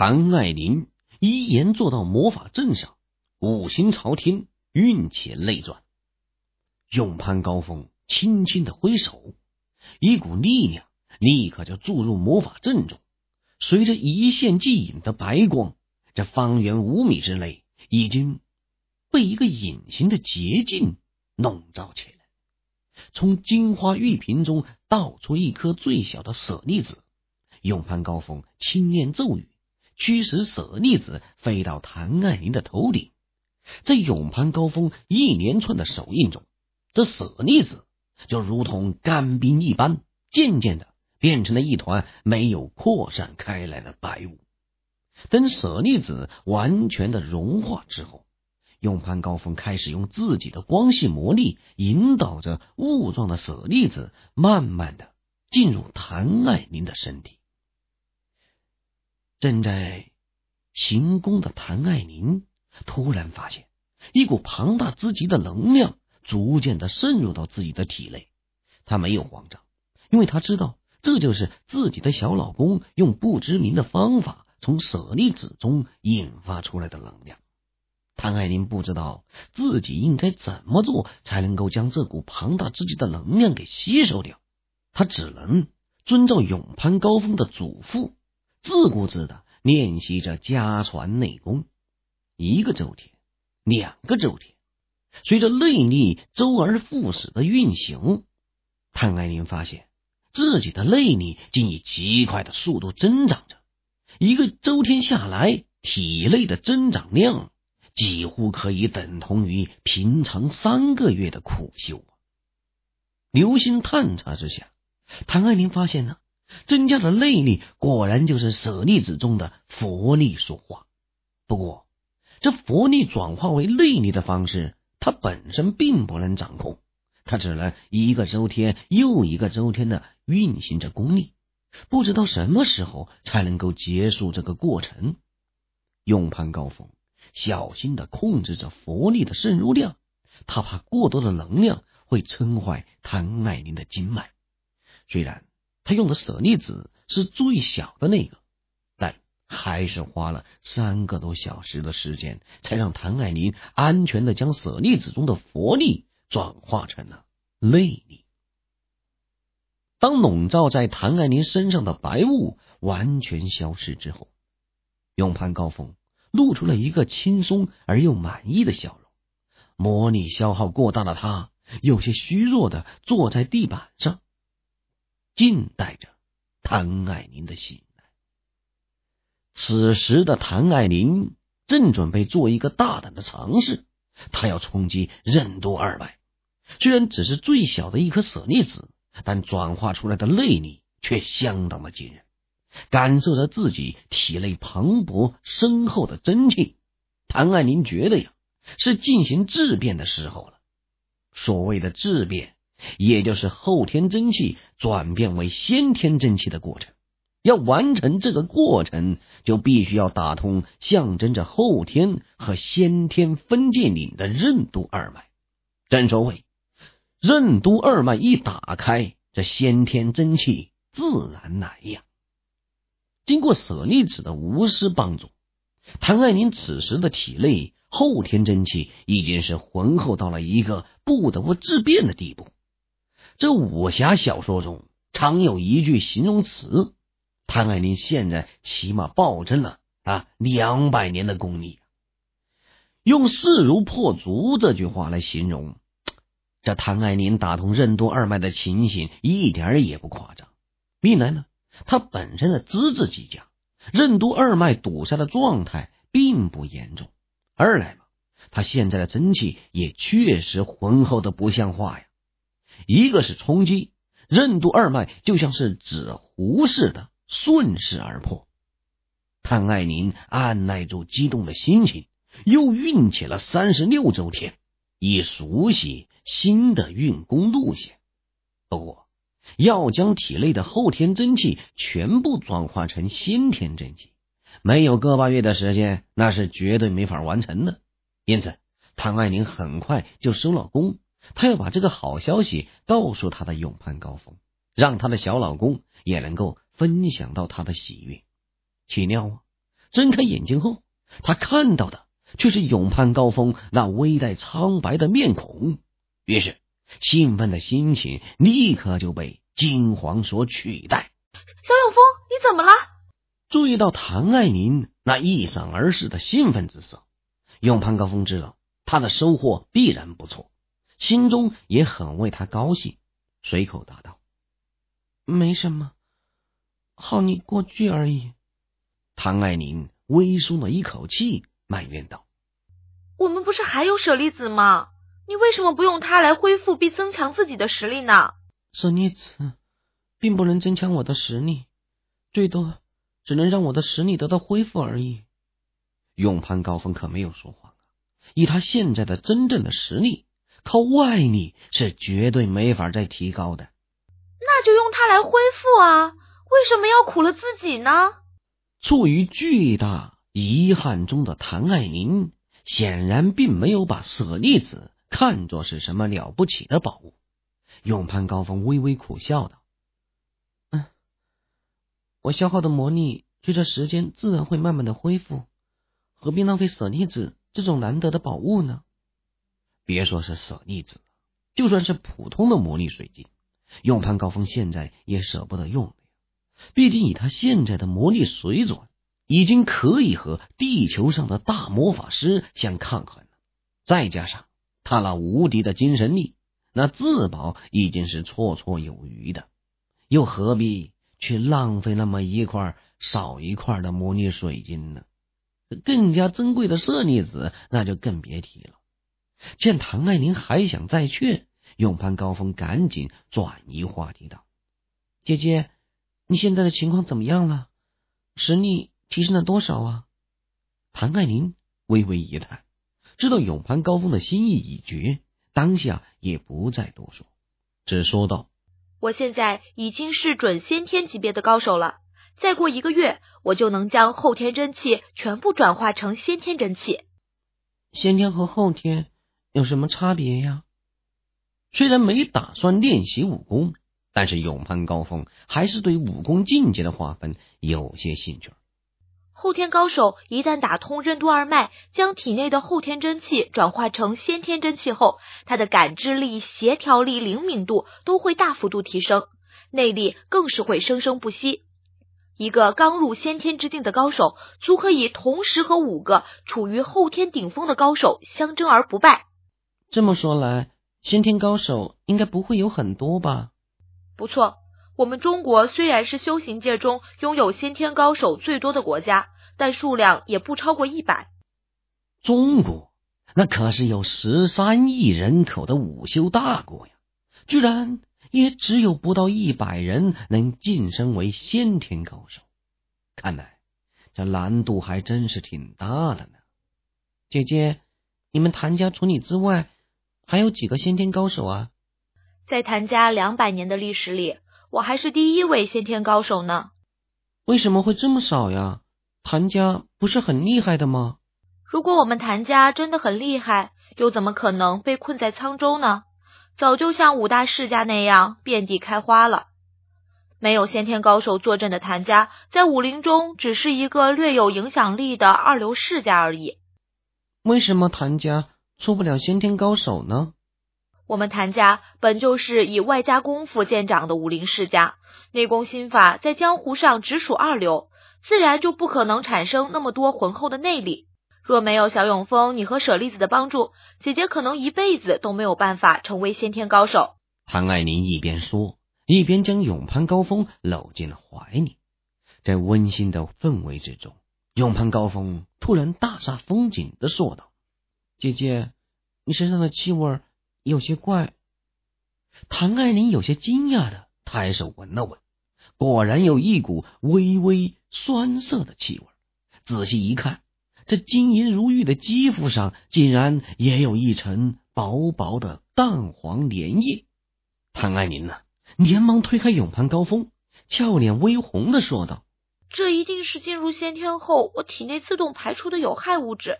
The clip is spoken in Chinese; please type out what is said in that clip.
谭爱林一言坐到魔法阵上，五星朝天，运气内转。永攀高峰轻轻的挥手，一股力量立刻就注入魔法阵中。随着一线即隐的白光，这方圆五米之内已经被一个隐形的捷径笼罩起来。从金花玉瓶中倒出一颗最小的舍利子，永攀高峰轻念咒语。驱使舍利子飞到谭爱玲的头顶，在永攀高峰一连串的手印中，这舍利子就如同干冰一般，渐渐的变成了一团没有扩散开来的白雾。等舍利子完全的融化之后，永攀高峰开始用自己的光系魔力引导着雾状的舍利子，慢慢的进入谭爱玲的身体。正在行宫的谭爱玲突然发现，一股庞大之极的能量逐渐的渗入到自己的体内。她没有慌张，因为她知道这就是自己的小老公用不知名的方法从舍利子中引发出来的能量。谭爱玲不知道自己应该怎么做才能够将这股庞大之极的能量给吸收掉，她只能遵照永攀高峰的嘱咐。自顾自的练习着家传内功，一个周天，两个周天，随着内力周而复始的运行，唐爱玲发现自己的内力竟以极快的速度增长着。一个周天下来，体内的增长量几乎可以等同于平常三个月的苦修。留心探查之下，唐爱玲发现呢。增加的内力果然就是舍利子中的佛力所化。不过，这佛力转化为内力的方式，他本身并不能掌控，他只能一个周天又一个周天的运行着功力，不知道什么时候才能够结束这个过程。永攀高峰小心的控制着佛力的渗入量，他怕过多的能量会撑坏谭爱玲的经脉。虽然。他用的舍利子是最小的那个，但还是花了三个多小时的时间，才让谭爱玲安全的将舍利子中的佛力转化成了内力。当笼罩在谭爱玲身上的白雾完全消失之后，永攀高峰露出了一个轻松而又满意的笑容。魔力消耗过大的他，有些虚弱的坐在地板上。静待着谭爱玲的醒来。此时的谭爱玲正准备做一个大胆的尝试，她要冲击任督二脉。虽然只是最小的一颗舍利子，但转化出来的内力却相当的惊人。感受着自己体内磅礴深厚的真气，谭爱玲觉得呀，是进行质变的时候了。所谓的质变。也就是后天真气转变为先天真气的过程，要完成这个过程，就必须要打通象征着后天和先天分界岭的任督二脉。正所谓，任督二脉一打开，这先天真气自然来呀。经过舍利子的无私帮助，唐爱玲此时的体内后天真气已经是浑厚到了一个不得不质变的地步。这武侠小说中常有一句形容词，谭爱玲现在起码暴增了啊两百年的功力。用势如破竹这句话来形容，这谭爱玲打通任督二脉的情形一点也不夸张。一来呢，她本身的资质极佳，任督二脉堵塞的状态并不严重；二来嘛，她现在的真气也确实浑厚的不像话呀。一个是冲击，任督二脉就像是纸糊似的顺势而破。谭爱玲按耐住激动的心情，又运起了三十六周天，以熟悉新的运功路线。不过，要将体内的后天真气全部转化成先天真气，没有个把月的时间，那是绝对没法完成的。因此，唐爱玲很快就收了工。她要把这个好消息告诉她的永攀高峰，让她的小老公也能够分享到她的喜悦。岂料啊，睁开眼睛后，她看到的却是永攀高峰那微带苍白的面孔，于是兴奋的心情立刻就被惊惶所取代。小永峰，你怎么了？注意到唐爱玲那一闪而逝的兴奋之色，永攀高峰知道他的收获必然不错，心中也很为他高兴，随口答道：“没什么，好你过去而已。”唐爱玲微松了一口气，埋怨道：“我们不是还有舍利子吗？你为什么不用它来恢复并增强自己的实力呢？”舍利子。并不能增强我的实力，最多只能让我的实力得到恢复而已。永攀高峰可没有说谎啊！以他现在的真正的实力，靠外力是绝对没法再提高的。那就用它来恢复啊！为什么要苦了自己呢？处于巨大遗憾中的谭爱玲，显然并没有把舍利子看作是什么了不起的宝物。永攀高峰微微苦笑道。嗯我消耗的魔力，随着时间自然会慢慢的恢复，何必浪费舍利子这种难得的宝物呢？别说是舍利子，就算是普通的魔力水晶，永攀高峰现在也舍不得用了。毕竟以他现在的魔力水准，已经可以和地球上的大魔法师相抗衡了。再加上他那无敌的精神力，那自保已经是绰绰有余的，又何必？去浪费那么一块少一块的魔力水晶呢？更加珍贵的舍利子，那就更别提了。见唐爱玲还想再劝，永攀高峰赶紧转移话题道：“姐姐，你现在的情况怎么样了？实力提升了多少啊？”唐爱玲微微一叹，知道永攀高峰的心意已决，当下也不再多说，只说道。我现在已经是准先天级别的高手了，再过一个月，我就能将后天真气全部转化成先天真气。先天和后天有什么差别呀？虽然没打算练习武功，但是勇攀高峰还是对武功境界的划分有些兴趣。后天高手一旦打通任督二脉，将体内的后天真气转化成先天真气后，他的感知力、协调力、灵敏度都会大幅度提升，内力更是会生生不息。一个刚入先天之境的高手，足可以同时和五个处于后天顶峰的高手相争而不败。这么说来，先天高手应该不会有很多吧？不错。我们中国虽然是修行界中拥有先天高手最多的国家，但数量也不超过一百。中国那可是有十三亿人口的武修大国呀，居然也只有不到一百人能晋升为先天高手，看来这难度还真是挺大的呢。姐姐，你们谭家除你之外，还有几个先天高手啊？在谭家两百年的历史里。我还是第一位先天高手呢。为什么会这么少呀？谭家不是很厉害的吗？如果我们谭家真的很厉害，又怎么可能被困在沧州呢？早就像五大世家那样遍地开花了。没有先天高手坐镇的谭家，在武林中只是一个略有影响力的二流世家而已。为什么谭家出不了先天高手呢？我们谭家本就是以外家功夫见长的武林世家，内功心法在江湖上直属二流，自然就不可能产生那么多浑厚的内力。若没有小永峰你和舍利子的帮助，姐姐可能一辈子都没有办法成为先天高手。谭爱玲一边说，一边将永攀高峰搂进了怀里。在温馨的氛围之中，永攀高峰突然大煞风景的说道：“姐姐，你身上的气味。”有些怪，唐爱玲有些惊讶的抬手闻了闻，果然有一股微微酸涩的气味。仔细一看，这晶莹如玉的肌肤上竟然也有一层薄薄的淡黄粘液。唐爱玲呢，连忙推开永攀高峰，俏脸微红的说道：“这一定是进入先天后我体内自动排出的有害物质。”